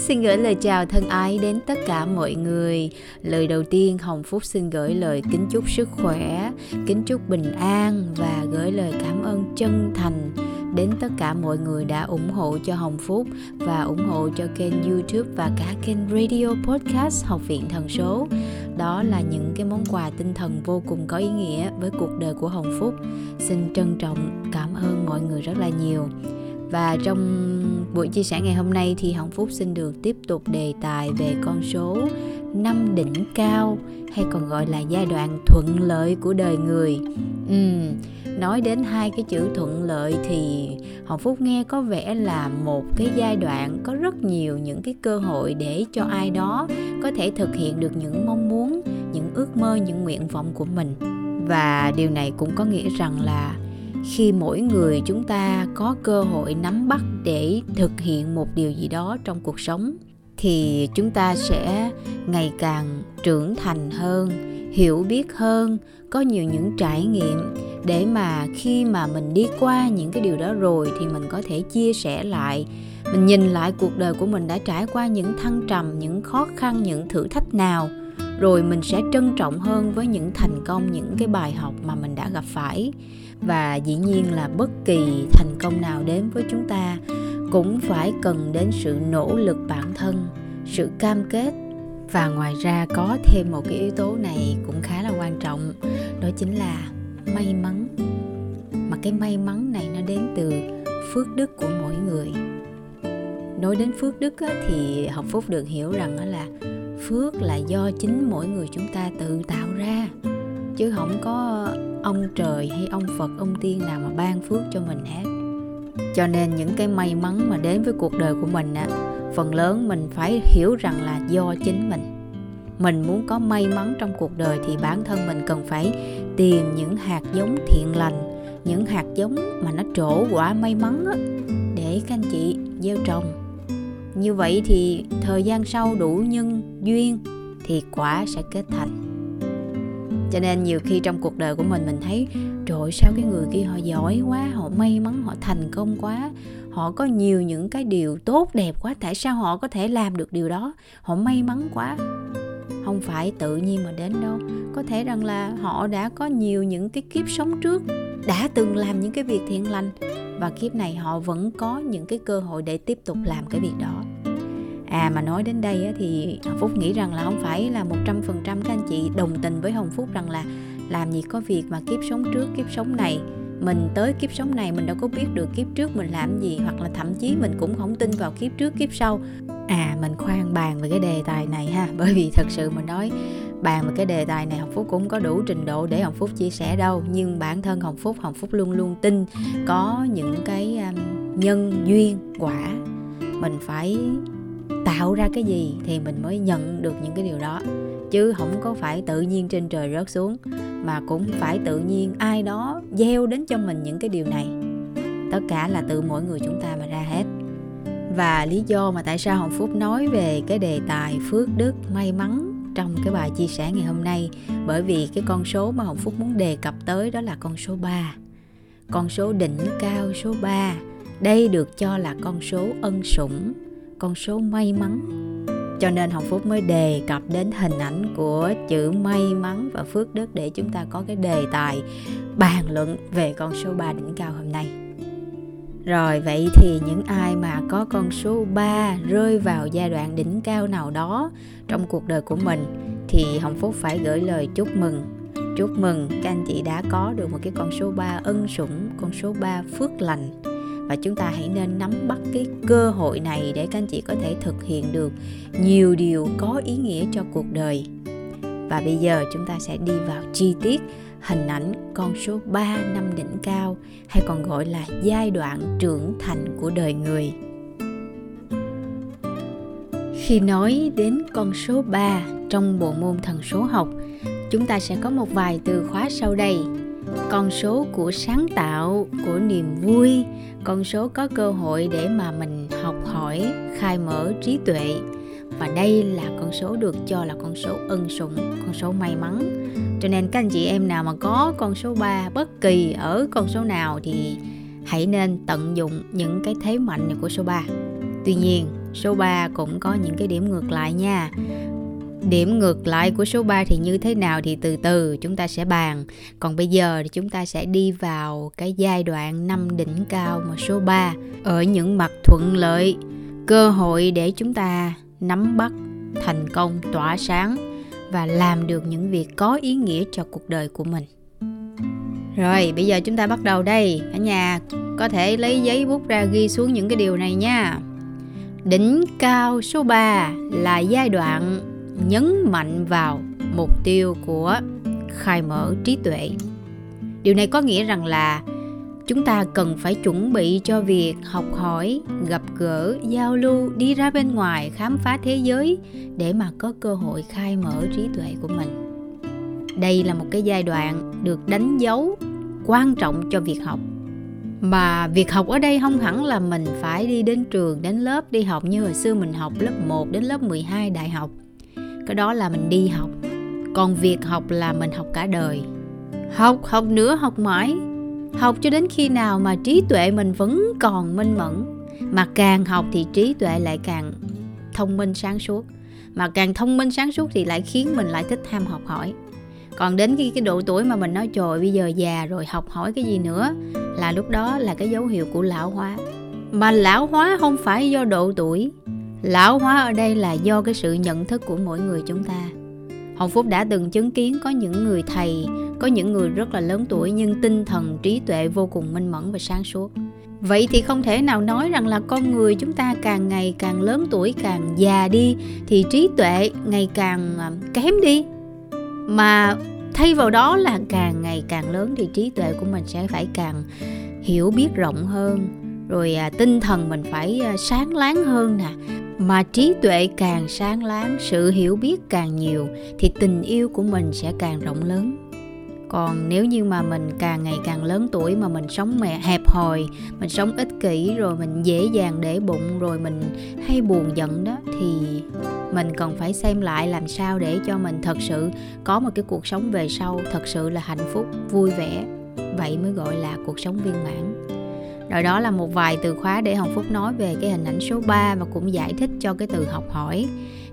xin gửi lời chào thân ái đến tất cả mọi người. Lời đầu tiên Hồng Phúc xin gửi lời kính chúc sức khỏe, kính chúc bình an và gửi lời cảm ơn chân thành đến tất cả mọi người đã ủng hộ cho Hồng Phúc và ủng hộ cho kênh YouTube và cả kênh Radio Podcast Học viện Thần số. Đó là những cái món quà tinh thần vô cùng có ý nghĩa với cuộc đời của Hồng Phúc. Xin trân trọng cảm ơn mọi người rất là nhiều. Và trong buổi chia sẻ ngày hôm nay thì Hồng Phúc xin được tiếp tục đề tài về con số năm đỉnh cao hay còn gọi là giai đoạn thuận lợi của đời người. Uhm, nói đến hai cái chữ thuận lợi thì hồng phúc nghe có vẻ là một cái giai đoạn có rất nhiều những cái cơ hội để cho ai đó có thể thực hiện được những mong muốn những ước mơ những nguyện vọng của mình và điều này cũng có nghĩa rằng là khi mỗi người chúng ta có cơ hội nắm bắt để thực hiện một điều gì đó trong cuộc sống, thì chúng ta sẽ ngày càng trưởng thành hơn, hiểu biết hơn, có nhiều những trải nghiệm để mà khi mà mình đi qua những cái điều đó rồi thì mình có thể chia sẻ lại. Mình nhìn lại cuộc đời của mình đã trải qua những thăng trầm, những khó khăn, những thử thách nào, rồi mình sẽ trân trọng hơn với những thành công, những cái bài học mà mình đã gặp phải và dĩ nhiên là bất kỳ thành công nào đến với chúng ta cũng phải cần đến sự nỗ lực bản thân, sự cam kết. Và ngoài ra có thêm một cái yếu tố này cũng khá là quan trọng, đó chính là may mắn. Mà cái may mắn này nó đến từ phước đức của mỗi người. Nói đến phước đức thì học phúc được hiểu rằng là phước là do chính mỗi người chúng ta tự tạo ra chứ không có ông trời hay ông phật ông tiên nào mà ban phước cho mình hết. Cho nên những cái may mắn mà đến với cuộc đời của mình á phần lớn mình phải hiểu rằng là do chính mình. Mình muốn có may mắn trong cuộc đời thì bản thân mình cần phải tìm những hạt giống thiện lành những hạt giống mà nó trổ quả may mắn á, để các anh chị gieo trồng. Như vậy thì thời gian sau đủ nhân duyên thì quả sẽ kết thành cho nên nhiều khi trong cuộc đời của mình mình thấy, trời sao cái người kia họ giỏi quá, họ may mắn, họ thành công quá. Họ có nhiều những cái điều tốt, đẹp quá, tại sao họ có thể làm được điều đó? Họ may mắn quá. Không phải tự nhiên mà đến đâu. Có thể rằng là họ đã có nhiều những cái kiếp sống trước, đã từng làm những cái việc thiện lành, và kiếp này họ vẫn có những cái cơ hội để tiếp tục làm cái việc đó. À mà nói đến đây thì Hồng Phúc nghĩ rằng là không phải là 100% các anh chị đồng tình với Hồng Phúc rằng là làm gì có việc mà kiếp sống trước kiếp sống này. Mình tới kiếp sống này mình đâu có biết được kiếp trước mình làm gì hoặc là thậm chí mình cũng không tin vào kiếp trước kiếp sau. À mình khoan bàn về cái đề tài này ha bởi vì thật sự mình nói bàn về cái đề tài này hồng phúc cũng có đủ trình độ để hồng phúc chia sẻ đâu. Nhưng bản thân hồng phúc hồng phúc luôn luôn tin có những cái um, nhân duyên quả. Mình phải tạo ra cái gì thì mình mới nhận được những cái điều đó. Chứ không có phải tự nhiên trên trời rớt xuống, mà cũng phải tự nhiên ai đó gieo đến cho mình những cái điều này. Tất cả là từ mỗi người chúng ta mà ra hết. Và lý do mà tại sao Hồng Phúc nói về cái đề tài phước đức may mắn trong cái bài chia sẻ ngày hôm nay, bởi vì cái con số mà Hồng Phúc muốn đề cập tới đó là con số 3 con số đỉnh cao số 3 đây được cho là con số ân sủng con số may mắn cho nên Hồng Phúc mới đề cập đến hình ảnh của chữ may mắn và phước đức để chúng ta có cái đề tài bàn luận về con số 3 đỉnh cao hôm nay. Rồi vậy thì những ai mà có con số 3 rơi vào giai đoạn đỉnh cao nào đó trong cuộc đời của mình thì Hồng Phúc phải gửi lời chúc mừng. Chúc mừng các anh chị đã có được một cái con số 3 ân sủng, con số 3 phước lành và chúng ta hãy nên nắm bắt cái cơ hội này để các anh chị có thể thực hiện được nhiều điều có ý nghĩa cho cuộc đời. Và bây giờ chúng ta sẽ đi vào chi tiết hình ảnh con số 3 năm đỉnh cao hay còn gọi là giai đoạn trưởng thành của đời người. Khi nói đến con số 3 trong bộ môn thần số học, chúng ta sẽ có một vài từ khóa sau đây. Con số của sáng tạo, của niềm vui, con số có cơ hội để mà mình học hỏi, khai mở trí tuệ, và đây là con số được cho là con số ân sủng, con số may mắn. Cho nên các anh chị em nào mà có con số 3 bất kỳ ở con số nào thì hãy nên tận dụng những cái thế mạnh của số 3. Tuy nhiên, số 3 cũng có những cái điểm ngược lại nha điểm ngược lại của số 3 thì như thế nào thì từ từ chúng ta sẽ bàn. Còn bây giờ thì chúng ta sẽ đi vào cái giai đoạn năm đỉnh cao mà số 3 ở những mặt thuận lợi. Cơ hội để chúng ta nắm bắt, thành công, tỏa sáng và làm được những việc có ý nghĩa cho cuộc đời của mình. Rồi, bây giờ chúng ta bắt đầu đây. Cả nhà có thể lấy giấy bút ra ghi xuống những cái điều này nha. Đỉnh cao số 3 là giai đoạn nhấn mạnh vào mục tiêu của khai mở trí tuệ. Điều này có nghĩa rằng là chúng ta cần phải chuẩn bị cho việc học hỏi, gặp gỡ, giao lưu, đi ra bên ngoài, khám phá thế giới để mà có cơ hội khai mở trí tuệ của mình. Đây là một cái giai đoạn được đánh dấu quan trọng cho việc học. Mà việc học ở đây không hẳn là mình phải đi đến trường, đến lớp, đi học như hồi xưa mình học lớp 1 đến lớp 12 đại học cái đó là mình đi học. Còn việc học là mình học cả đời. Học học nữa, học mãi. Học cho đến khi nào mà trí tuệ mình vẫn còn minh mẫn. Mà càng học thì trí tuệ lại càng thông minh sáng suốt. Mà càng thông minh sáng suốt thì lại khiến mình lại thích ham học hỏi. Còn đến khi cái độ tuổi mà mình nói, trời, bây giờ già rồi, học hỏi cái gì nữa? là lúc đó là cái dấu hiệu của lão hóa. Mà lão hóa không phải do độ tuổi lão hóa ở đây là do cái sự nhận thức của mỗi người chúng ta. Hồng phúc đã từng chứng kiến có những người thầy, có những người rất là lớn tuổi nhưng tinh thần, trí tuệ vô cùng minh mẫn và sáng suốt. Vậy thì không thể nào nói rằng là con người chúng ta càng ngày càng lớn tuổi, càng già đi, thì trí tuệ ngày càng à, kém đi. Mà thay vào đó là càng ngày càng lớn thì trí tuệ của mình sẽ phải càng hiểu biết rộng hơn. Rồi à, tinh thần mình phải à, sáng láng hơn nè mà trí tuệ càng sáng láng, sự hiểu biết càng nhiều, thì tình yêu của mình sẽ càng rộng lớn. Còn nếu như mà mình càng ngày càng lớn tuổi mà mình sống mẹ, hẹp hòi, mình sống ích kỷ, rồi mình dễ dàng để bụng, rồi mình hay buồn giận đó, thì mình cần phải xem lại làm sao để cho mình thật sự có một cái cuộc sống về sau thật sự là hạnh phúc, vui vẻ. Vậy mới gọi là cuộc sống viên mãn rồi đó là một vài từ khóa để Hồng Phúc nói về cái hình ảnh số 3 và cũng giải thích cho cái từ học hỏi.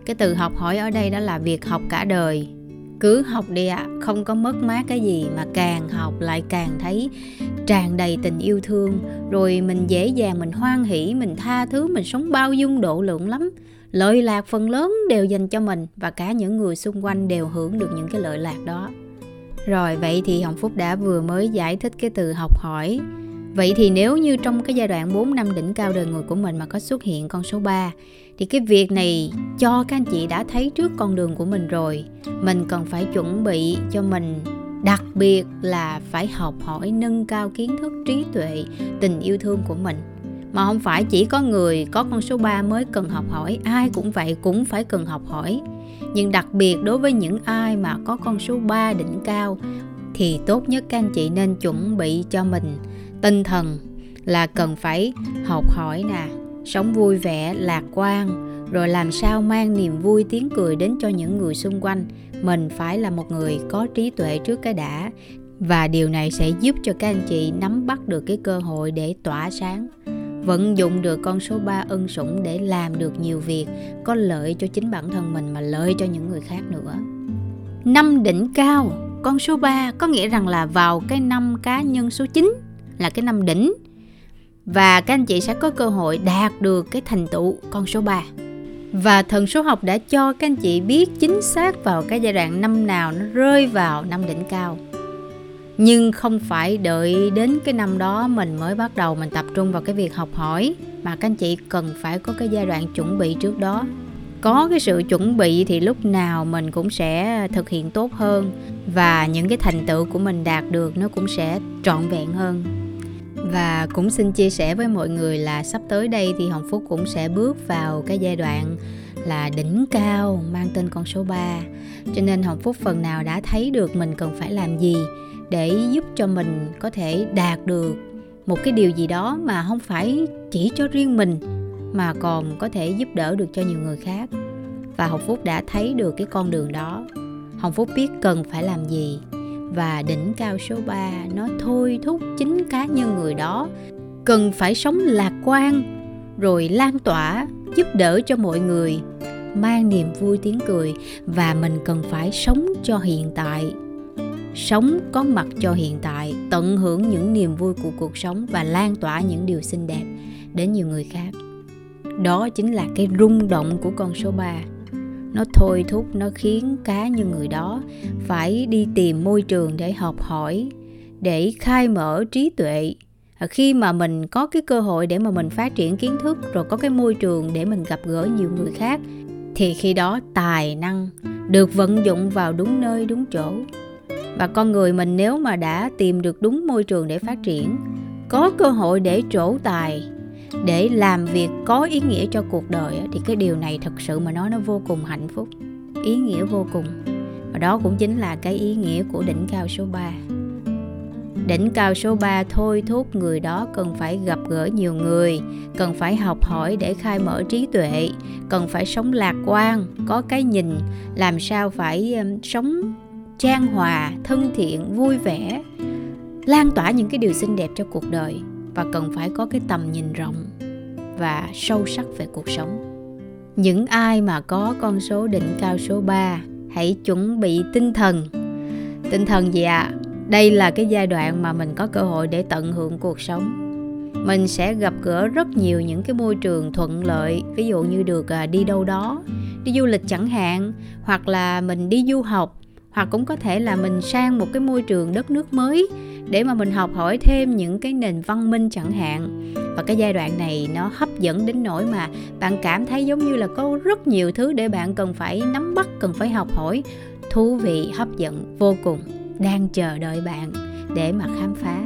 Cái từ học hỏi ở đây đó là việc học cả đời. Cứ học đi ạ, à, không có mất mát cái gì mà càng học lại càng thấy tràn đầy tình yêu thương. Rồi mình dễ dàng, mình hoan hỷ, mình tha thứ, mình sống bao dung độ lượng lắm. Lợi lạc phần lớn đều dành cho mình và cả những người xung quanh đều hưởng được những cái lợi lạc đó. Rồi vậy thì Hồng Phúc đã vừa mới giải thích cái từ học hỏi Vậy thì nếu như trong cái giai đoạn 4 năm đỉnh cao đời người của mình mà có xuất hiện con số 3 thì cái việc này cho các anh chị đã thấy trước con đường của mình rồi. Mình cần phải chuẩn bị cho mình đặc biệt là phải học hỏi nâng cao kiến thức trí tuệ, tình yêu thương của mình. Mà không phải chỉ có người có con số 3 mới cần học hỏi, ai cũng vậy cũng phải cần học hỏi. Nhưng đặc biệt đối với những ai mà có con số 3 đỉnh cao thì tốt nhất các anh chị nên chuẩn bị cho mình tinh thần là cần phải học hỏi nè, sống vui vẻ, lạc quan, rồi làm sao mang niềm vui tiếng cười đến cho những người xung quanh. Mình phải là một người có trí tuệ trước cái đã, và điều này sẽ giúp cho các anh chị nắm bắt được cái cơ hội để tỏa sáng. Vận dụng được con số 3 ân sủng để làm được nhiều việc, có lợi cho chính bản thân mình mà lợi cho những người khác nữa. Năm đỉnh cao, con số 3 có nghĩa rằng là vào cái năm cá nhân số 9 là cái năm đỉnh và các anh chị sẽ có cơ hội đạt được cái thành tựu con số 3. Và thần số học đã cho các anh chị biết chính xác vào cái giai đoạn năm nào nó rơi vào năm đỉnh cao. Nhưng không phải đợi đến cái năm đó mình mới bắt đầu mình tập trung vào cái việc học hỏi, mà các anh chị cần phải có cái giai đoạn chuẩn bị trước đó. Có cái sự chuẩn bị thì lúc nào mình cũng sẽ thực hiện tốt hơn và những cái thành tựu của mình đạt được nó cũng sẽ trọn vẹn hơn và cũng xin chia sẻ với mọi người là sắp tới đây thì Hồng Phúc cũng sẽ bước vào cái giai đoạn là đỉnh cao, mang tên con số 3 cho nên Hồng Phúc phần nào đã thấy được mình cần phải làm gì để giúp cho mình có thể đạt được một cái điều gì đó mà không phải chỉ cho riêng mình, mà còn có thể giúp đỡ được cho nhiều người khác. Và Hồng Phúc đã thấy được cái con đường đó. Hồng Phúc biết cần phải làm gì và đỉnh cao số 3 nó thôi thúc chính cá nhân người đó. Cần phải sống lạc quan, rồi lan tỏa, giúp đỡ cho mọi người. Mang niềm vui tiếng cười và mình cần phải sống cho hiện tại. Sống có mặt cho hiện tại, tận hưởng những niềm vui của cuộc sống và lan tỏa những điều xinh đẹp đến nhiều người khác. Đó chính là cái rung động của con số 3 nó thôi thúc, nó khiến cá như người đó phải đi tìm môi trường để học hỏi, để khai mở trí tuệ. À, khi mà mình có cái cơ hội để mà mình phát triển kiến thức, rồi có cái môi trường để mình gặp gỡ nhiều người khác, thì khi đó tài năng được vận dụng vào đúng nơi, đúng chỗ. Và con người mình nếu mà đã tìm được đúng môi trường để phát triển, có cơ hội để trổ tài để làm việc có ý nghĩa cho cuộc đời thì cái điều này thật sự mà nói nó vô cùng hạnh phúc. Ý nghĩa vô cùng. Và đó cũng chính là cái ý nghĩa của đỉnh cao số 3 Đỉnh cao số 3 thôi thúc người đó cần phải gặp gỡ nhiều người, cần phải học hỏi để khai mở trí tuệ, cần phải sống lạc quan, có cái nhìn, làm sao phải sống trang hòa, thân thiện, vui vẻ, lan tỏa những cái điều xinh đẹp cho cuộc đời và cần phải có cái tầm nhìn rộng và sâu sắc về cuộc sống. Những ai mà có con số đỉnh cao số 3 hãy chuẩn bị tinh thần. Tinh thần gì ạ? À? đây là cái giai đoạn mà mình có cơ hội để tận hưởng cuộc sống mình sẽ gặp gỡ rất nhiều những cái môi trường thuận lợi, ví dụ như được à, đi đâu đó, đi du lịch chẳng hạn, hoặc là mình đi du học hoặc cũng có thể là mình sang một cái môi trường đất nước mới để mà mình học hỏi thêm những cái nền văn minh chẳng hạn. Và cái giai đoạn này nó hấp dẫn đến nỗi mà bạn cảm thấy giống như là có rất nhiều thứ để bạn cần phải nắm bắt, cần phải học hỏi. Thú vị, hấp dẫn, vô cùng, đang chờ đợi bạn để mà khám phá.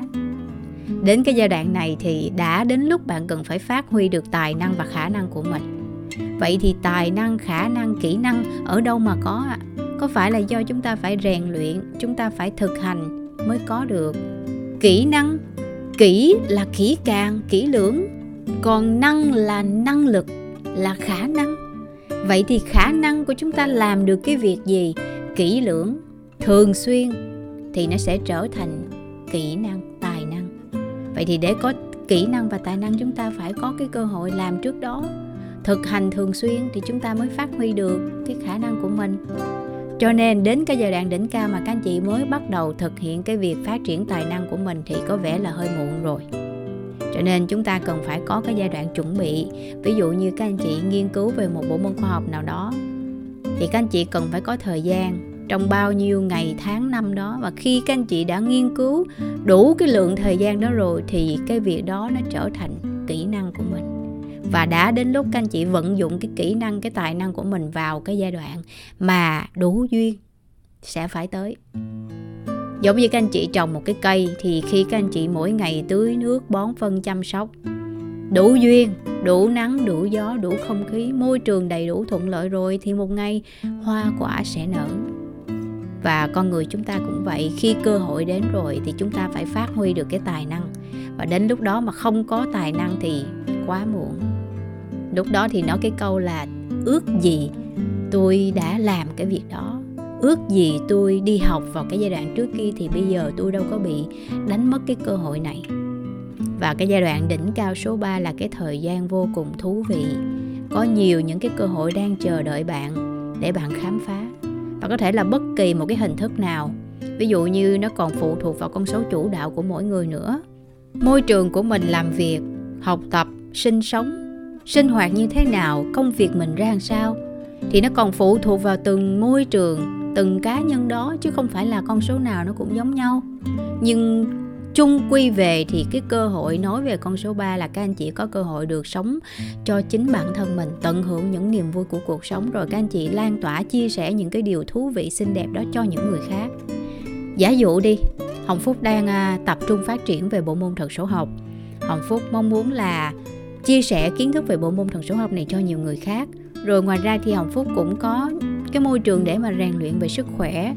Đến cái giai đoạn này thì đã đến lúc bạn cần phải phát huy được tài năng và khả năng của mình. Vậy thì tài năng, khả năng, kỹ năng ở đâu mà có ạ? Có phải là do chúng ta phải rèn luyện, chúng ta phải thực hành mới có được. Kỹ năng, kỹ là kỹ càng, kỹ lưỡng. Còn năng là năng lực, là khả năng. Vậy thì khả năng của chúng ta làm được cái việc gì? Kỹ lưỡng, thường xuyên, thì nó sẽ trở thành kỹ năng, tài năng. Vậy thì để có kỹ năng và tài năng, chúng ta phải có cái cơ hội làm trước đó. Thực hành thường xuyên thì chúng ta mới phát huy được cái khả năng của mình cho nên đến cái giai đoạn đỉnh cao mà các anh chị mới bắt đầu thực hiện cái việc phát triển tài năng của mình thì có vẻ là hơi muộn rồi. Cho nên chúng ta cần phải có cái giai đoạn chuẩn bị. Ví dụ như các anh chị nghiên cứu về một bộ môn khoa học nào đó, thì các anh chị cần phải có thời gian trong bao nhiêu ngày, tháng, năm đó. Và khi các anh chị đã nghiên cứu đủ cái lượng thời gian đó rồi thì cái việc đó nó trở thành kỹ năng của mình và đã đến lúc các anh chị vận dụng cái kỹ năng, cái tài năng của mình vào cái giai đoạn mà đủ duyên sẽ phải tới. Giống như các anh chị trồng một cái cây thì khi các anh chị mỗi ngày tưới nước, bón, phân, chăm sóc, đủ duyên, đủ nắng, đủ gió, đủ không khí, môi trường đầy đủ thuận lợi rồi thì một ngày hoa quả sẽ nở. Và con người chúng ta cũng vậy, khi cơ hội đến rồi thì chúng ta phải phát huy được cái tài năng. Và đến lúc đó mà không có tài năng thì quá muộn lúc đó thì nói cái câu là, ước gì tôi đã làm cái việc đó. Ước gì tôi đi học vào cái giai đoạn trước kia thì bây giờ tôi đâu có bị đánh mất cái cơ hội này. Và cái giai đoạn đỉnh cao số 3 là cái thời gian vô cùng thú vị. Có nhiều những cái cơ hội đang chờ đợi bạn để bạn khám phá. Và có thể là bất kỳ một cái hình thức nào, ví dụ như nó còn phụ thuộc vào con số chủ đạo của mỗi người nữa. Môi trường của mình làm việc, học tập, sinh sống sinh hoạt như thế nào, công việc mình ra làm sao, thì nó còn phụ thuộc vào từng môi trường, từng cá nhân đó, chứ không phải là con số nào nó cũng giống nhau. Nhưng chung quy về thì cái cơ hội nói về con số 3 là các anh chị có cơ hội được sống cho chính bản thân mình, tận hưởng những niềm vui của cuộc sống. Rồi các anh chị lan tỏa, chia sẻ những cái điều thú vị, xinh đẹp đó cho những người khác. Giả dụ đi, hồng phúc đang à, tập trung phát triển về bộ môn thật số học. Hồng phúc mong muốn là chia sẻ kiến thức về bộ môn thần số học này cho nhiều người khác rồi ngoài ra thì hồng phúc cũng có cái môi trường để mà rèn luyện về sức khỏe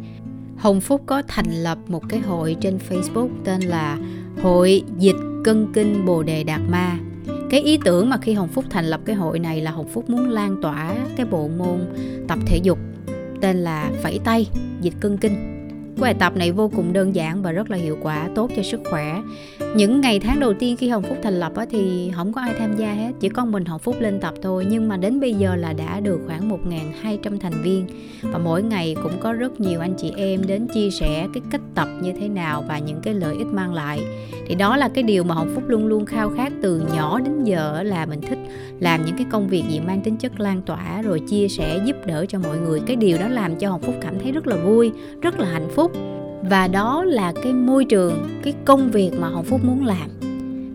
Hồng Phúc có thành lập một cái hội trên Facebook tên là Hội Dịch Cân Kinh Bồ Đề Đạt Ma. Cái ý tưởng mà khi Hồng Phúc thành lập cái hội này là Hồng Phúc muốn lan tỏa cái bộ môn tập thể dục tên là Phẩy Tay Dịch Cân Kinh. Cái bài tập này vô cùng đơn giản và rất là hiệu quả, tốt cho sức khỏe những ngày tháng đầu tiên khi Hồng Phúc thành lập á, thì không có ai tham gia hết chỉ có mình Hồng Phúc lên tập thôi. Nhưng mà đến bây giờ là đã được khoảng 1.200 thành viên. Và mỗi ngày cũng có rất nhiều anh chị em đến chia sẻ cái cách tập như thế nào và những cái lợi ích mang lại. Thì đó là cái điều mà Hồng Phúc luôn luôn khao khát từ nhỏ đến giờ là mình thích làm những cái công việc gì mang tính chất lan tỏa rồi chia sẻ giúp đỡ cho mọi người. Cái điều đó làm cho Hồng Phúc cảm thấy rất là vui rất là hạnh phúc và đó là cái môi trường cái công việc mà hồng phúc muốn làm.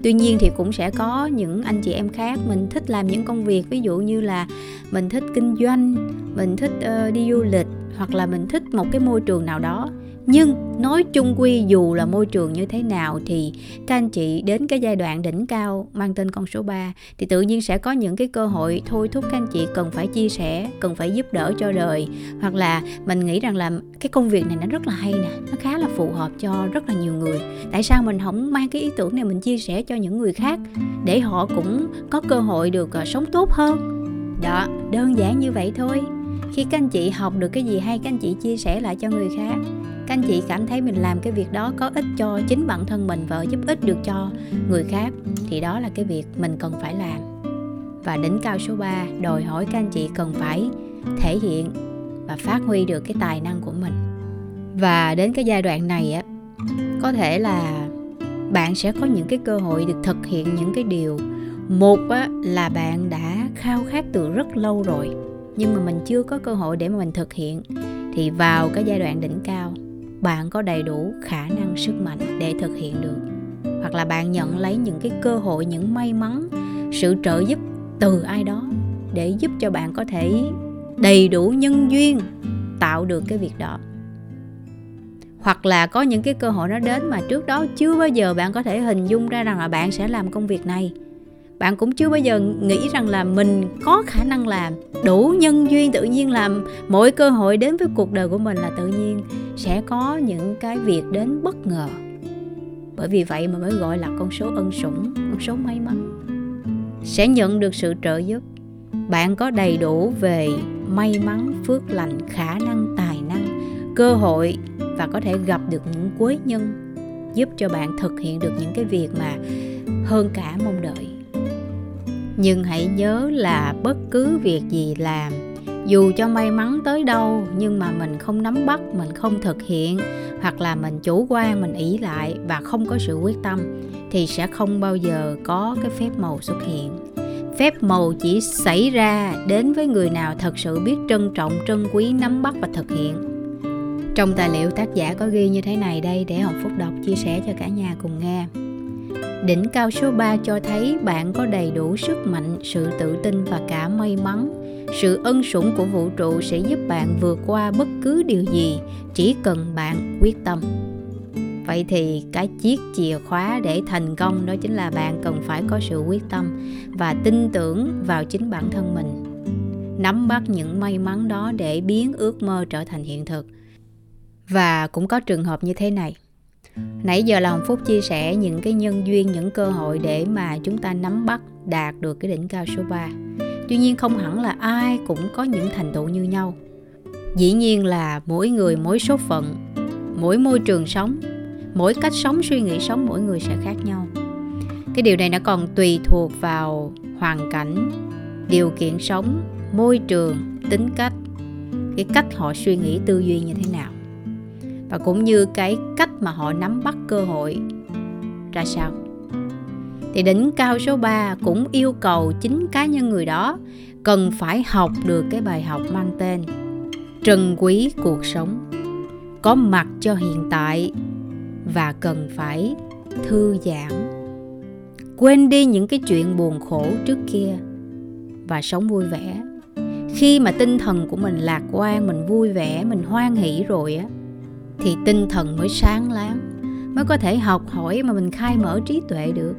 Tuy nhiên thì cũng sẽ có những anh chị em khác mình thích làm những công việc ví dụ như là mình thích kinh doanh mình thích uh, đi du lịch hoặc là mình thích một cái môi trường nào đó nhưng nói chung quy dù là môi trường như thế nào thì các anh chị đến cái giai đoạn đỉnh cao mang tên con số 3 thì tự nhiên sẽ có những cái cơ hội thôi thúc các anh chị cần phải chia sẻ, cần phải giúp đỡ cho đời hoặc là mình nghĩ rằng là cái công việc này nó rất là hay nè, nó khá là phù hợp cho rất là nhiều người. Tại sao mình không mang cái ý tưởng này mình chia sẻ cho những người khác để họ cũng có cơ hội được ờ, sống tốt hơn. Đó, đơn giản như vậy thôi khi các anh chị học được cái gì hay các anh chị chia sẻ lại cho người khác các anh chị cảm thấy mình làm cái việc đó có ích cho chính bản thân mình và giúp ích được cho người khác thì đó là cái việc mình cần phải làm. Và đỉnh cao số 3 đòi hỏi các anh chị cần phải thể hiện và phát huy được cái tài năng của mình. Và đến cái giai đoạn này á có thể là bạn sẽ có những cái cơ hội được thực hiện những cái điều. Một á, là bạn đã khao khát từ rất lâu rồi nhưng mà mình chưa có cơ hội để mà mình thực hiện. Thì vào cái giai đoạn đỉnh cao bạn có đầy đủ khả năng sức mạnh để thực hiện được. Hoặc là bạn nhận lấy những cái cơ hội, những may mắn, sự trợ giúp từ ai đó để giúp cho bạn có thể đầy đủ nhân duyên, tạo được cái việc đó. Hoặc là có những cái cơ hội nó đến mà trước đó chưa bao giờ bạn có thể hình dung ra rằng là bạn sẽ làm công việc này bạn cũng chưa bao giờ nghĩ rằng là mình có khả năng làm. Đủ nhân duyên tự nhiên làm, mỗi cơ hội đến với cuộc đời của mình là tự nhiên, sẽ có những cái việc đến bất ngờ. Bởi vì vậy mà mới gọi là con số ân sủng, con số may mắn. Sẽ nhận được sự trợ giúp. Bạn có đầy đủ về may mắn, phước lành, khả năng, tài năng, cơ hội và có thể gặp được những quý nhân, giúp cho bạn thực hiện được những cái việc mà hơn cả mong đợi nhưng hãy nhớ là bất cứ việc gì làm, dù cho may mắn tới đâu, nhưng mà mình không nắm bắt, mình không thực hiện, hoặc là mình chủ quan, mình ỷ lại và không có sự quyết tâm, thì sẽ không bao giờ có cái phép màu xuất hiện. Phép màu chỉ xảy ra đến với người nào thật sự biết trân trọng, trân quý, nắm bắt và thực hiện. Trong tài liệu tác giả có ghi như thế này đây để Hồng Phúc đọc, chia sẻ cho cả nhà cùng nghe. Đỉnh cao số 3 cho thấy bạn có đầy đủ sức mạnh, sự tự tin và cả may mắn. Sự ân sủng của vũ trụ sẽ giúp bạn vượt qua bất cứ điều gì, chỉ cần bạn quyết tâm. Vậy thì cái chiếc chìa khóa để thành công đó chính là bạn cần phải có sự quyết tâm và tin tưởng vào chính bản thân mình. Nắm bắt những may mắn đó để biến ước mơ trở thành hiện thực. Và cũng có trường hợp như thế này Nãy giờ là Hồng Phúc chia sẻ những cái nhân duyên, những cơ hội để mà chúng ta nắm bắt đạt được cái đỉnh cao số 3. Tuy nhiên không hẳn là ai cũng có những thành tựu như nhau. Dĩ nhiên là mỗi người mỗi số phận, mỗi môi trường sống, mỗi cách sống suy nghĩ sống mỗi người sẽ khác nhau. Cái điều này nó còn tùy thuộc vào hoàn cảnh, điều kiện sống, môi trường, tính cách, cái cách họ suy nghĩ tư duy như thế nào và cũng như cái cách mà họ nắm bắt cơ hội ra sao. Thì đỉnh cao số 3 cũng yêu cầu chính cá nhân người đó cần phải học được cái bài học mang tên trân quý cuộc sống. Có mặt cho hiện tại và cần phải thư giãn. Quên đi những cái chuyện buồn khổ trước kia và sống vui vẻ. Khi mà tinh thần của mình lạc quan, mình vui vẻ, mình hoan hỷ rồi á thì tinh thần mới sáng láng, mới có thể học hỏi mà mình khai mở trí tuệ được.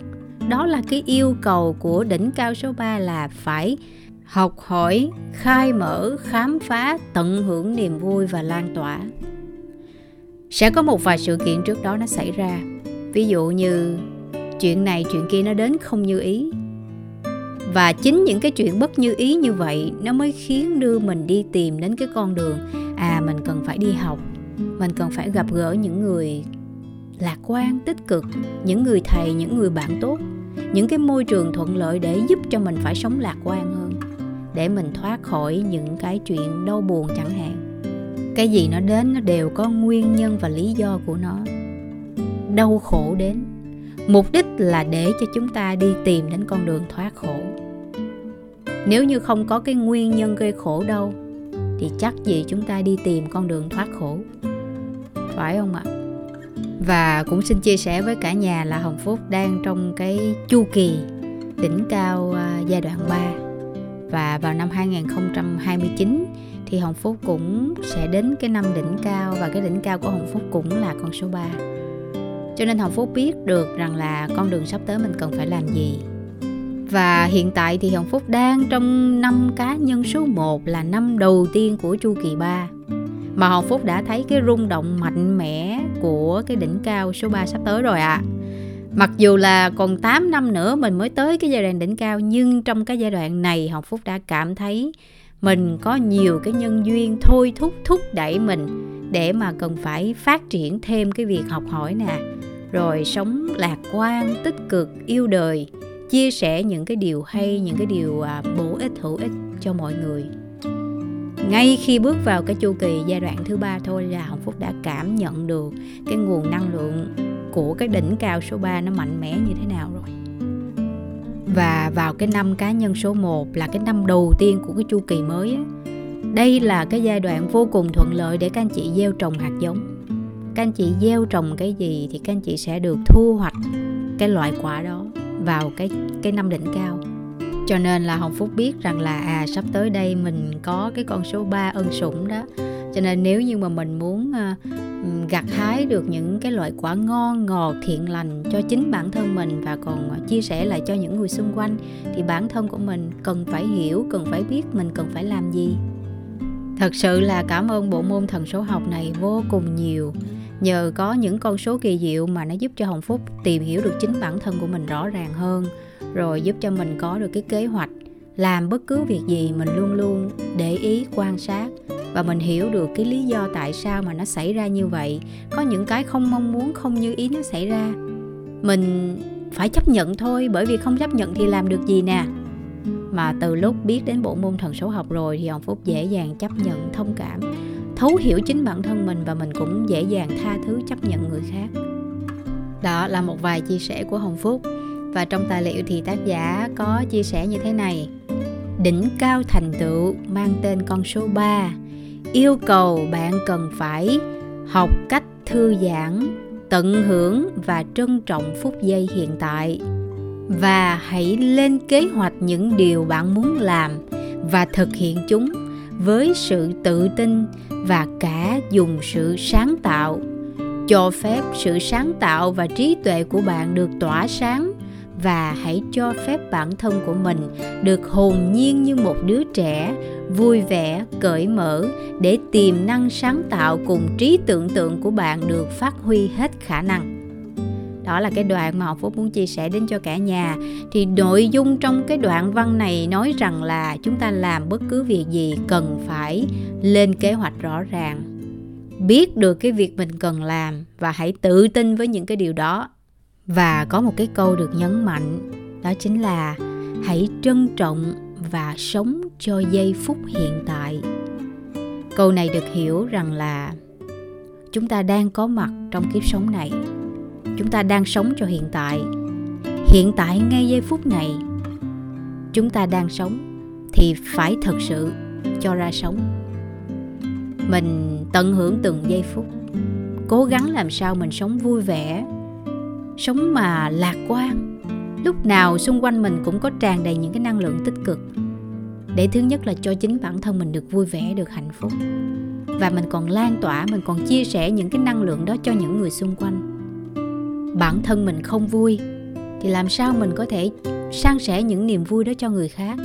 Đó là cái yêu cầu của đỉnh cao số 3 là phải học hỏi, khai mở, khám phá, tận hưởng niềm vui và lan tỏa. Sẽ có một vài sự kiện trước đó nó xảy ra. Ví dụ như chuyện này, chuyện kia nó đến không như ý. Và chính những cái chuyện bất như ý như vậy nó mới khiến đưa mình đi tìm đến cái con đường à mình cần phải đi học mình cần phải gặp gỡ những người lạc quan, tích cực, những người thầy, những người bạn tốt. Những cái môi trường thuận lợi để giúp cho mình phải sống lạc quan hơn, để mình thoát khỏi những cái chuyện đau buồn chẳng hạn. Cái gì nó đến nó đều có nguyên nhân và lý do của nó. Đau khổ đến. Mục đích là để cho chúng ta đi tìm đến con đường thoát khổ. Nếu như không có cái nguyên nhân gây khổ đâu thì chắc gì chúng ta đi tìm con đường thoát khổ phải không ạ và cũng xin chia sẻ với cả nhà là hồng phúc đang trong cái chu kỳ đỉnh cao à, giai đoạn 3 và vào năm 2029 thì Hồng Phúc cũng sẽ đến cái năm đỉnh cao và cái đỉnh cao của Hồng Phúc cũng là con số 3. Cho nên Hồng Phúc biết được rằng là con đường sắp tới mình cần phải làm gì. Và hiện tại thì Hồng Phúc đang trong năm cá nhân số 1 là năm đầu tiên của chu kỳ 3 mà Hồng Phúc đã thấy cái rung động mạnh mẽ của cái đỉnh cao số 3 sắp tới rồi ạ. À. Mặc dù là còn 8 năm nữa mình mới tới cái giai đoạn đỉnh cao, nhưng trong cái giai đoạn này Hồng Phúc đã cảm thấy mình có nhiều cái nhân duyên thôi thúc thúc đẩy mình để mà cần phải phát triển thêm cái việc học hỏi nè rồi sống lạc quan, tích cực, yêu đời chia sẻ những cái điều hay những cái điều à, bổ ích hữu ích cho mọi người. Ngay khi bước vào cái chu kỳ giai đoạn thứ ba thôi là hồng phúc đã cảm nhận được cái nguồn năng lượng của cái đỉnh cao số 3 nó mạnh mẽ như thế nào rồi. Và vào cái năm cá nhân số 1 là cái năm đầu tiên của cái chu kỳ mới ấy, đây là cái giai đoạn vô cùng thuận lợi để các anh chị gieo trồng hạt giống. Các anh chị gieo trồng cái gì thì các anh chị sẽ được thu hoạch cái loại quả đó vào cái cái năm đỉnh cao. Cho nên là Hồng Phúc biết rằng là à sắp tới đây mình có cái con số 3 ân sủng đó. Cho nên nếu như mà mình muốn ờ, gặt hái được những cái loại quả ngon, ngọt, thiện lành cho chính bản thân mình và còn ờ, chia sẻ lại cho những người xung quanh, thì bản thân của mình cần phải hiểu, cần phải biết mình cần phải làm gì. Thật sự là cảm ơn bộ môn thần số học này vô cùng nhiều nhờ có những con số kỳ diệu mà nó giúp cho hồng phúc tìm hiểu được chính bản thân của mình rõ ràng hơn, rồi giúp cho mình có được cái kế hoạch làm bất cứ việc gì mình luôn luôn để ý, quan sát và mình hiểu được cái lý do tại sao mà nó xảy ra như vậy. Có những cái không mong muốn, không như ý nó xảy ra, mình phải chấp nhận thôi, bởi vì không chấp nhận thì làm được gì nè. Mà từ lúc biết đến bộ môn thần số học rồi thì ông phúc dễ dàng chấp nhận thông cảm thấu hiểu chính bản thân mình và mình cũng dễ dàng tha thứ chấp nhận người khác. Đó là một vài chia sẻ của hồng phúc. Và trong tài liệu thì tác giả có chia sẻ như thế này. Đỉnh cao thành tựu mang tên con số 3 yêu cầu bạn cần phải học cách thư giãn, tận hưởng và trân trọng phút giây hiện tại. Và hãy lên kế hoạch những điều bạn muốn làm và thực hiện chúng với sự tự tin và cả dùng sự sáng tạo. Cho phép sự sáng tạo và trí tuệ của bạn được tỏa sáng và hãy cho phép bản thân của mình được hồn nhiên như một đứa trẻ, vui vẻ, cởi mở để tiềm năng sáng tạo cùng trí tưởng tượng của bạn được phát huy hết khả năng đó là cái đoạn mà học phúc muốn chia sẻ đến cho cả nhà. Thì nội dung trong cái đoạn văn này nói rằng là chúng ta làm bất cứ việc gì cần phải lên kế hoạch rõ ràng. Biết được cái việc mình cần làm và hãy tự tin với những cái điều đó. Và có một cái câu được nhấn mạnh, đó chính là hãy trân trọng và sống cho giây phút hiện tại. Câu này được hiểu rằng là chúng ta đang có mặt trong kiếp sống này chúng ta đang sống cho hiện tại. Hiện tại ngay giây phút này, chúng ta đang sống thì phải thật sự cho ra sống. Mình tận hưởng từng giây phút, cố gắng làm sao mình sống vui vẻ, sống mà lạc quan. Lúc nào xung quanh mình cũng có tràn đầy những cái năng lượng tích cực. Để thứ nhất là cho chính bản thân mình được vui vẻ, được hạnh phúc. Và mình còn lan tỏa, mình còn chia sẻ những cái năng lượng đó cho những người xung quanh bản thân mình không vui, thì làm sao mình có thể san sẻ những niềm vui đó cho người khác?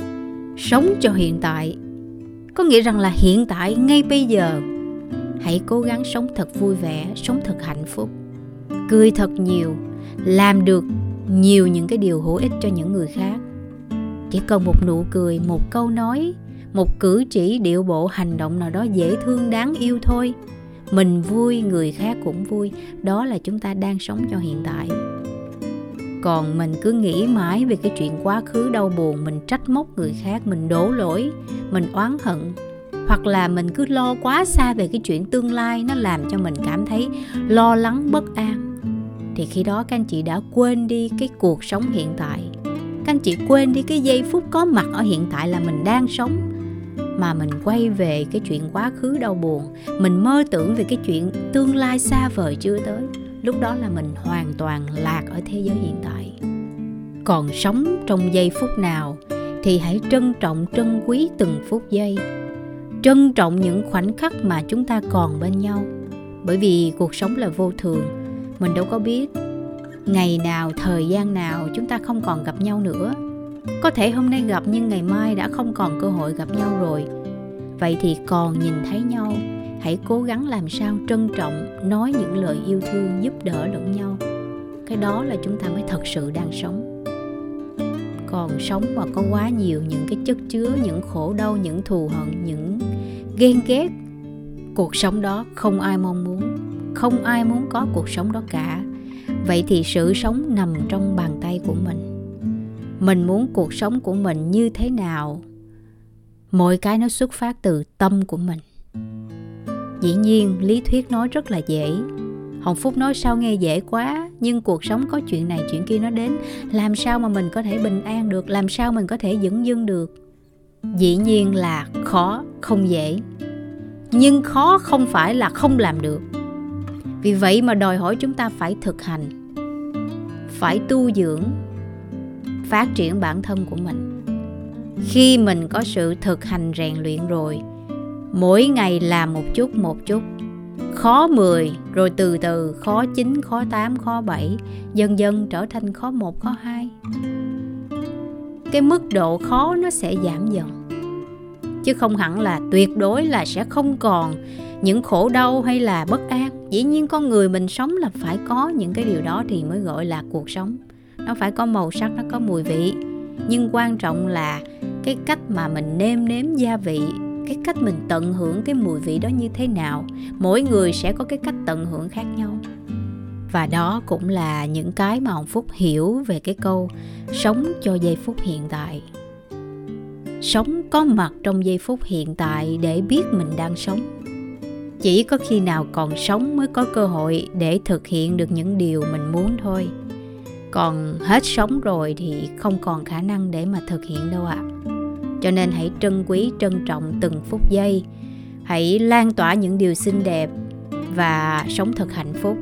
Sống cho hiện tại. Có nghĩa rằng là hiện tại, ngay bây giờ, hãy cố gắng sống thật vui vẻ, sống thật hạnh phúc. Cười thật nhiều, làm được nhiều những cái điều hữu ích cho những người khác. Chỉ cần một nụ cười, một câu nói, một cử chỉ điệu bộ, hành động nào đó dễ thương, đáng yêu thôi mình vui, người khác cũng vui. Đó là chúng ta đang sống cho hiện tại. Còn mình cứ nghĩ mãi về cái chuyện quá khứ đau buồn, mình trách móc người khác, mình đổ lỗi, mình oán hận. Hoặc là mình cứ lo quá xa về cái chuyện tương lai, nó làm cho mình cảm thấy lo lắng, bất an. Thì khi đó các anh chị đã quên đi cái cuộc sống hiện tại. Các anh chị quên đi cái giây phút có mặt ở hiện tại là mình đang sống mà mình quay về cái chuyện quá khứ đau buồn. Mình mơ tưởng về cái chuyện tương lai xa vời chưa tới. Lúc đó là mình hoàn toàn lạc ở thế giới hiện tại. Còn sống trong giây phút nào thì hãy trân trọng, trân quý từng phút giây. Trân trọng những khoảnh khắc mà chúng ta còn bên nhau. Bởi vì cuộc sống là vô thường. Mình đâu có biết ngày nào, thời gian nào chúng ta không còn gặp nhau nữa có thể hôm nay gặp nhưng ngày mai đã không còn cơ hội gặp nhau rồi. Vậy thì còn nhìn thấy nhau, hãy cố gắng làm sao trân trọng, nói những lời yêu thương giúp đỡ lẫn nhau. Cái đó là chúng ta mới thật sự đang sống. Còn sống mà có quá nhiều những cái chất chứa, những khổ đau, những thù hận, những ghen ghét, cuộc sống đó không ai mong muốn. Không ai muốn có cuộc sống đó cả. Vậy thì sự sống nằm trong bàn tay của mình mình muốn cuộc sống của mình như thế nào? Mọi cái nó xuất phát từ tâm của mình. Dĩ nhiên, lý thuyết nói rất là dễ. Hồng phúc nói sao nghe dễ quá, nhưng cuộc sống có chuyện này, chuyện kia nó đến. Làm sao mà mình có thể bình an được? Làm sao mình có thể dững dưng vâng được? Dĩ nhiên là khó, không dễ. Nhưng khó không phải là không làm được. Vì vậy mà đòi hỏi chúng ta phải thực hành, phải tu dưỡng phát triển bản thân của mình. Khi mình có sự thực hành rèn luyện rồi mỗi ngày làm một chút một chút. Khó 10 rồi từ từ khó 9, khó 8, khó 7 dần dần trở thành khó 1, khó 2 cái mức độ khó nó sẽ giảm dần chứ không hẳn là tuyệt đối là sẽ không còn những khổ đau hay là bất an. Dĩ nhiên con người mình sống là phải có những cái điều đó thì mới gọi là cuộc sống nó phải có màu sắc, nó có mùi vị. Nhưng quan trọng là cái cách mà mình nêm nếm gia vị, cái cách mình tận hưởng cái mùi vị đó như thế nào. Mỗi người sẽ có cái cách tận hưởng khác nhau. Và đó cũng là những cái mà ông phúc hiểu về cái câu sống cho giây phút hiện tại. Sống có mặt trong giây phút hiện tại để biết mình đang sống. Chỉ có khi nào còn sống mới có cơ hội để thực hiện được những điều mình muốn thôi còn hết sống rồi thì không còn khả năng để mà thực hiện đâu ạ. À. cho nên hãy trân quý, trân trọng từng phút giây. Hãy lan tỏa những điều xinh đẹp và sống thật hạnh phúc.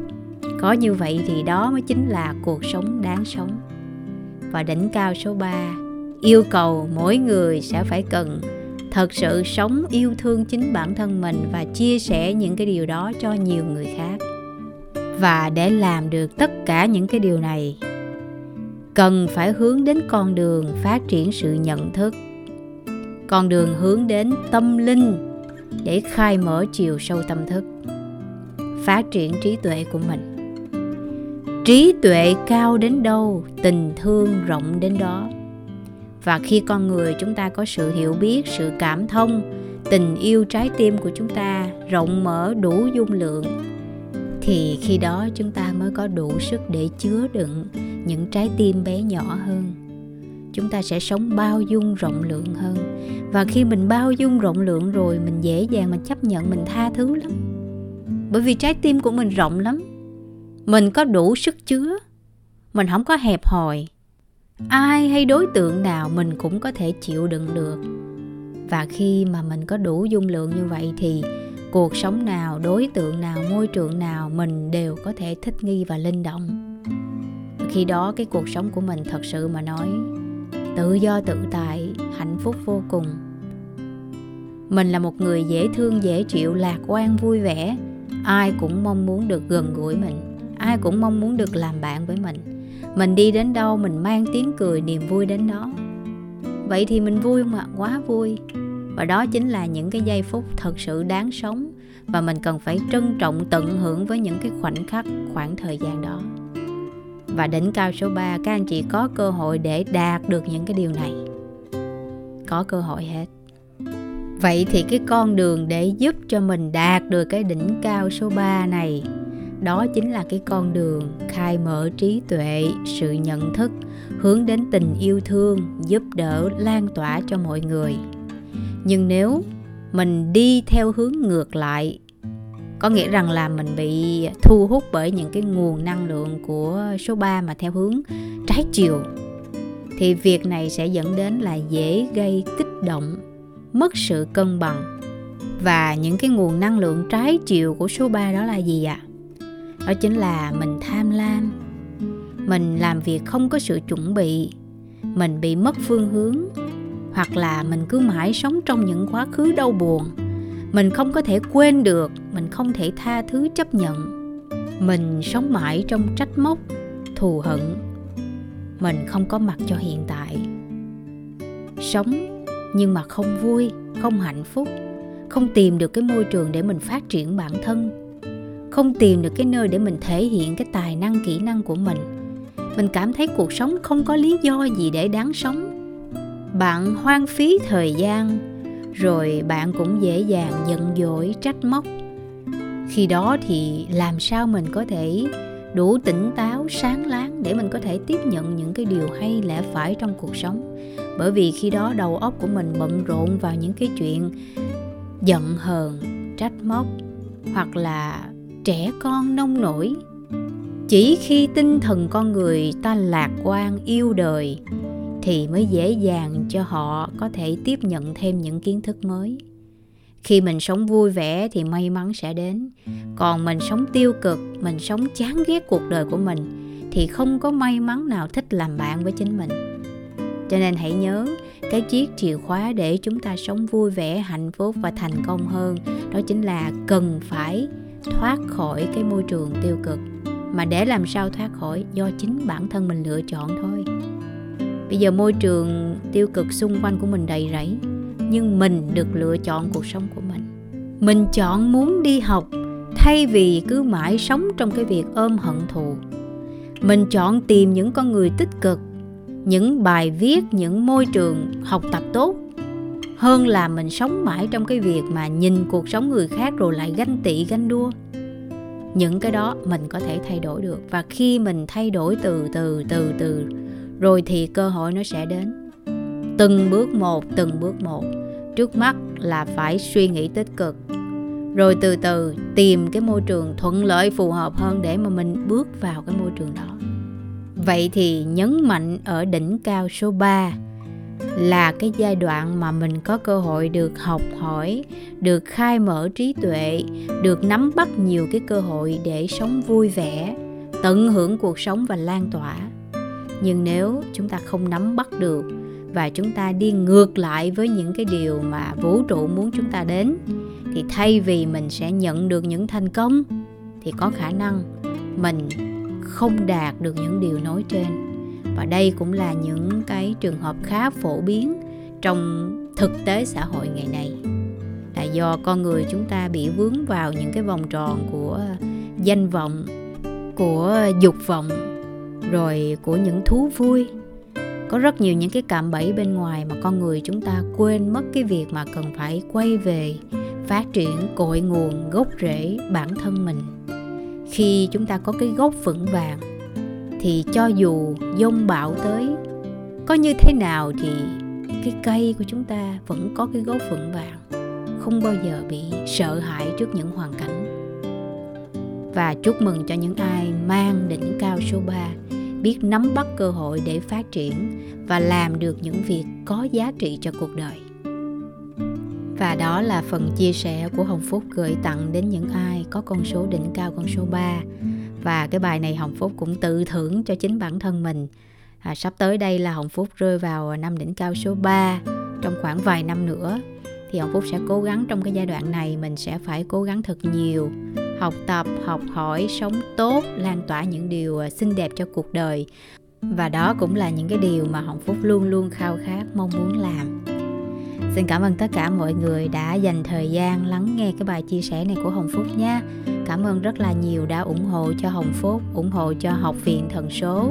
Có như vậy thì đó mới chính là cuộc sống đáng sống. Và đỉnh cao số 3 yêu cầu mỗi người sẽ phải cần thật sự sống yêu thương chính bản thân mình và chia sẻ những cái điều đó cho nhiều người khác và để làm được tất cả những cái điều này. Cần phải hướng đến con đường phát triển sự nhận thức. Con đường hướng đến tâm linh để khai mở chiều sâu tâm thức. Phát triển trí tuệ của mình. Trí tuệ cao đến đâu, tình thương rộng đến đó. Và khi con người chúng ta có sự hiểu biết, sự cảm thông, tình yêu trái tim của chúng ta rộng mở, đủ dung lượng thì khi đó chúng ta mới có đủ sức để chứa đựng những trái tim bé nhỏ hơn. Chúng ta sẽ sống bao dung rộng lượng hơn. Và khi mình bao dung rộng lượng rồi, mình dễ dàng mình chấp nhận, mình tha thứ lắm. Bởi vì trái tim của mình rộng lắm. Mình có đủ sức chứa. Mình không có hẹp hòi. Ai hay đối tượng nào mình cũng có thể chịu đựng được. Và khi mà mình có đủ dung lượng như vậy thì cuộc sống nào, đối tượng nào, môi trường nào mình đều có thể thích nghi và linh động. Khi đó cái cuộc sống của mình thật sự mà nói, tự do, tự tại, hạnh phúc vô cùng. Mình là một người dễ thương, dễ chịu, lạc quan, vui vẻ. Ai cũng mong muốn được gần gũi mình. Ai cũng mong muốn được làm bạn với mình. Mình đi đến đâu, mình mang tiếng cười, niềm vui đến đó. Vậy thì mình vui mà, quá vui và đó chính là những cái giây phút thật sự đáng sống và mình cần phải trân trọng, tận hưởng với những cái khoảnh khắc, khoảng thời gian đó. Và đỉnh cao số 3 các anh chị có cơ hội để đạt được những cái điều này. Có cơ hội hết. Vậy thì cái con đường để giúp cho mình đạt được cái đỉnh cao số 3 này, đó chính là cái con đường khai mở trí tuệ, sự nhận thức, hướng đến tình yêu thương, giúp đỡ, lan tỏa cho mọi người nhưng nếu mình đi theo hướng ngược lại có nghĩa rằng là mình bị thu hút bởi những cái nguồn năng lượng của số 3 mà theo hướng trái chiều thì việc này sẽ dẫn đến là dễ gây kích động mất sự cân bằng và những cái nguồn năng lượng trái chiều của số 3 đó là gì ạ? À? Đó chính là mình tham lam, mình làm việc không có sự chuẩn bị, mình bị mất phương hướng hoặc là mình cứ mãi sống trong những quá khứ đau buồn. Mình không có thể quên được, mình không thể tha thứ chấp nhận. Mình sống mãi trong trách móc, thù hận. Mình không có mặt cho hiện tại. Sống nhưng mà không vui, không hạnh phúc. Không tìm được cái môi trường để mình phát triển bản thân. Không tìm được cái nơi để mình thể hiện cái tài năng, kỹ năng của mình. Mình cảm thấy cuộc sống không có lý do gì để đáng sống bạn hoang phí thời gian, rồi bạn cũng dễ dàng giận dỗi, trách móc. Khi đó thì làm sao mình có thể đủ tỉnh táo, sáng láng để mình có thể tiếp nhận những cái điều hay lẽ phải trong cuộc sống? Bởi vì khi đó đầu óc của mình bận rộn vào những cái chuyện giận hờn, trách móc, hoặc là trẻ con nông nổi. Chỉ khi tinh thần con người ta lạc quan, yêu đời thì mới dễ dàng cho họ có thể tiếp nhận thêm những kiến thức mới. Khi mình sống vui vẻ thì may mắn sẽ đến. Còn mình sống tiêu cực, mình sống chán ghét cuộc đời của mình thì không có may mắn nào thích làm bạn với chính mình. Cho nên hãy nhớ, cái chiếc chìa khóa để chúng ta sống vui vẻ, hạnh phúc và thành công hơn, đó chính là cần phải thoát khỏi cái môi trường tiêu cực. Mà để làm sao thoát khỏi? Do chính bản thân mình lựa chọn thôi bây giờ môi trường tiêu cực xung quanh của mình đầy rẫy, nhưng mình được lựa chọn cuộc sống của mình. Mình chọn muốn đi học thay vì cứ mãi sống trong cái việc ôm hận thù. Mình chọn tìm những con người tích cực, những bài viết, những môi trường học tập tốt, hơn là mình sống mãi trong cái việc mà nhìn cuộc sống người khác rồi lại ganh tị, ganh đua. Những cái đó mình có thể thay đổi được, và khi mình thay đổi từ từ từ từ rồi thì cơ hội nó sẽ đến. Từng bước một, từng bước một. Trước mắt là phải suy nghĩ tích cực. Rồi từ từ tìm cái môi trường thuận lợi phù hợp hơn để mà mình bước vào cái môi trường đó. Vậy thì nhấn mạnh ở đỉnh cao số 3 là cái giai đoạn mà mình có cơ hội được học hỏi, được khai mở trí tuệ, được nắm bắt nhiều cái cơ hội để sống vui vẻ, tận hưởng cuộc sống và lan tỏa nhưng nếu chúng ta không nắm bắt được và chúng ta đi ngược lại với những cái điều mà vũ trụ muốn chúng ta đến, thì thay vì mình sẽ nhận được những thành công, thì có khả năng mình không đạt được những điều nói trên. Và đây cũng là những cái trường hợp khá phổ biến trong thực tế xã hội ngày nay. Là do con người chúng ta bị vướng vào những cái vòng tròn của danh vọng, của dục vọng rồi của những thú vui. Có rất nhiều những cái cạm bẫy bên ngoài mà con người chúng ta quên mất cái việc mà cần phải quay về, phát triển cội nguồn gốc rễ bản thân mình. Khi chúng ta có cái gốc vững vàng, thì cho dù dông bão tới, có như thế nào thì cái cây của chúng ta vẫn có cái gốc vững vàng, không bao giờ bị sợ hãi trước những hoàn cảnh. Và chúc mừng cho những ai mang đỉnh cao số 3 biết nắm bắt cơ hội để phát triển và làm được những việc có giá trị cho cuộc đời. Và đó là phần chia sẻ của Hồng Phúc gửi tặng đến những ai có con số đỉnh cao con số 3 và cái bài này Hồng Phúc cũng tự thưởng cho chính bản thân mình. À, sắp tới đây là Hồng Phúc rơi vào năm đỉnh cao số 3 trong khoảng vài năm nữa thì Hồng Phúc sẽ cố gắng trong cái giai đoạn này mình sẽ phải cố gắng thật nhiều học tập học hỏi sống tốt lan tỏa những điều ờ, xinh đẹp cho cuộc đời và đó cũng là những cái điều mà hồng phúc luôn luôn khao khát mong muốn làm Xin cảm ơn tất cả mọi người đã dành thời gian lắng nghe cái bài chia sẻ này của Hồng Phúc nha. Cảm ơn rất là nhiều đã ủng hộ cho Hồng Phúc, ủng hộ cho học viện thần số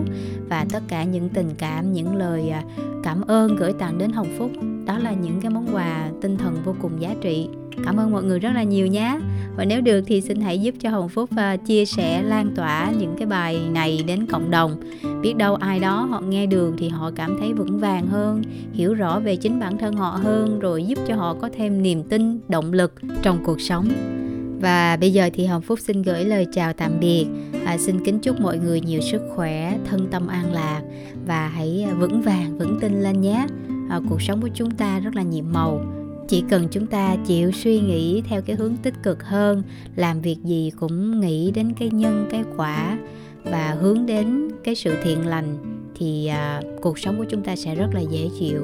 và tất cả những tình cảm, những lời ờ, cảm ơn gửi tặng đến Hồng Phúc. Đó là những cái món quà tinh thần vô cùng giá trị. Cảm ơn mọi người rất là nhiều nhé. Và nếu được thì xin hãy giúp cho Hồng Phúc à, chia sẻ lan tỏa những cái bài này đến cộng đồng. Biết đâu ai đó họ nghe được thì họ cảm thấy vững vàng hơn, hiểu rõ về chính bản thân họ hơn rồi giúp cho họ có thêm niềm tin, động lực trong cuộc sống. Và bây giờ thì Hồng Phúc xin gửi lời chào tạm biệt. À, xin kính chúc mọi người nhiều sức khỏe, thân tâm an lạc và hãy vững vàng, vững tin lên nhé. À, cuộc sống của chúng ta rất là nhiệm màu chỉ cần chúng ta chịu suy nghĩ theo cái hướng tích cực hơn làm việc gì cũng nghĩ đến cái nhân cái quả và hướng đến cái sự thiện lành thì à, cuộc sống của chúng ta sẽ rất là dễ chịu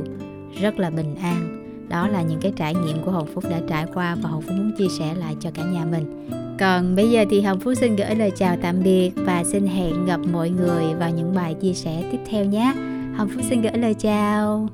rất là bình an. Đó là những cái trải nghiệm của hồng phúc đã trải qua và hồng phúc muốn chia sẻ lại cho cả nhà mình. Còn bây giờ thì hồng phúc xin gửi lời chào tạm biệt và xin hẹn gặp mọi người vào những bài chia sẻ tiếp theo nhé. Hồng phúc xin gửi lời chào.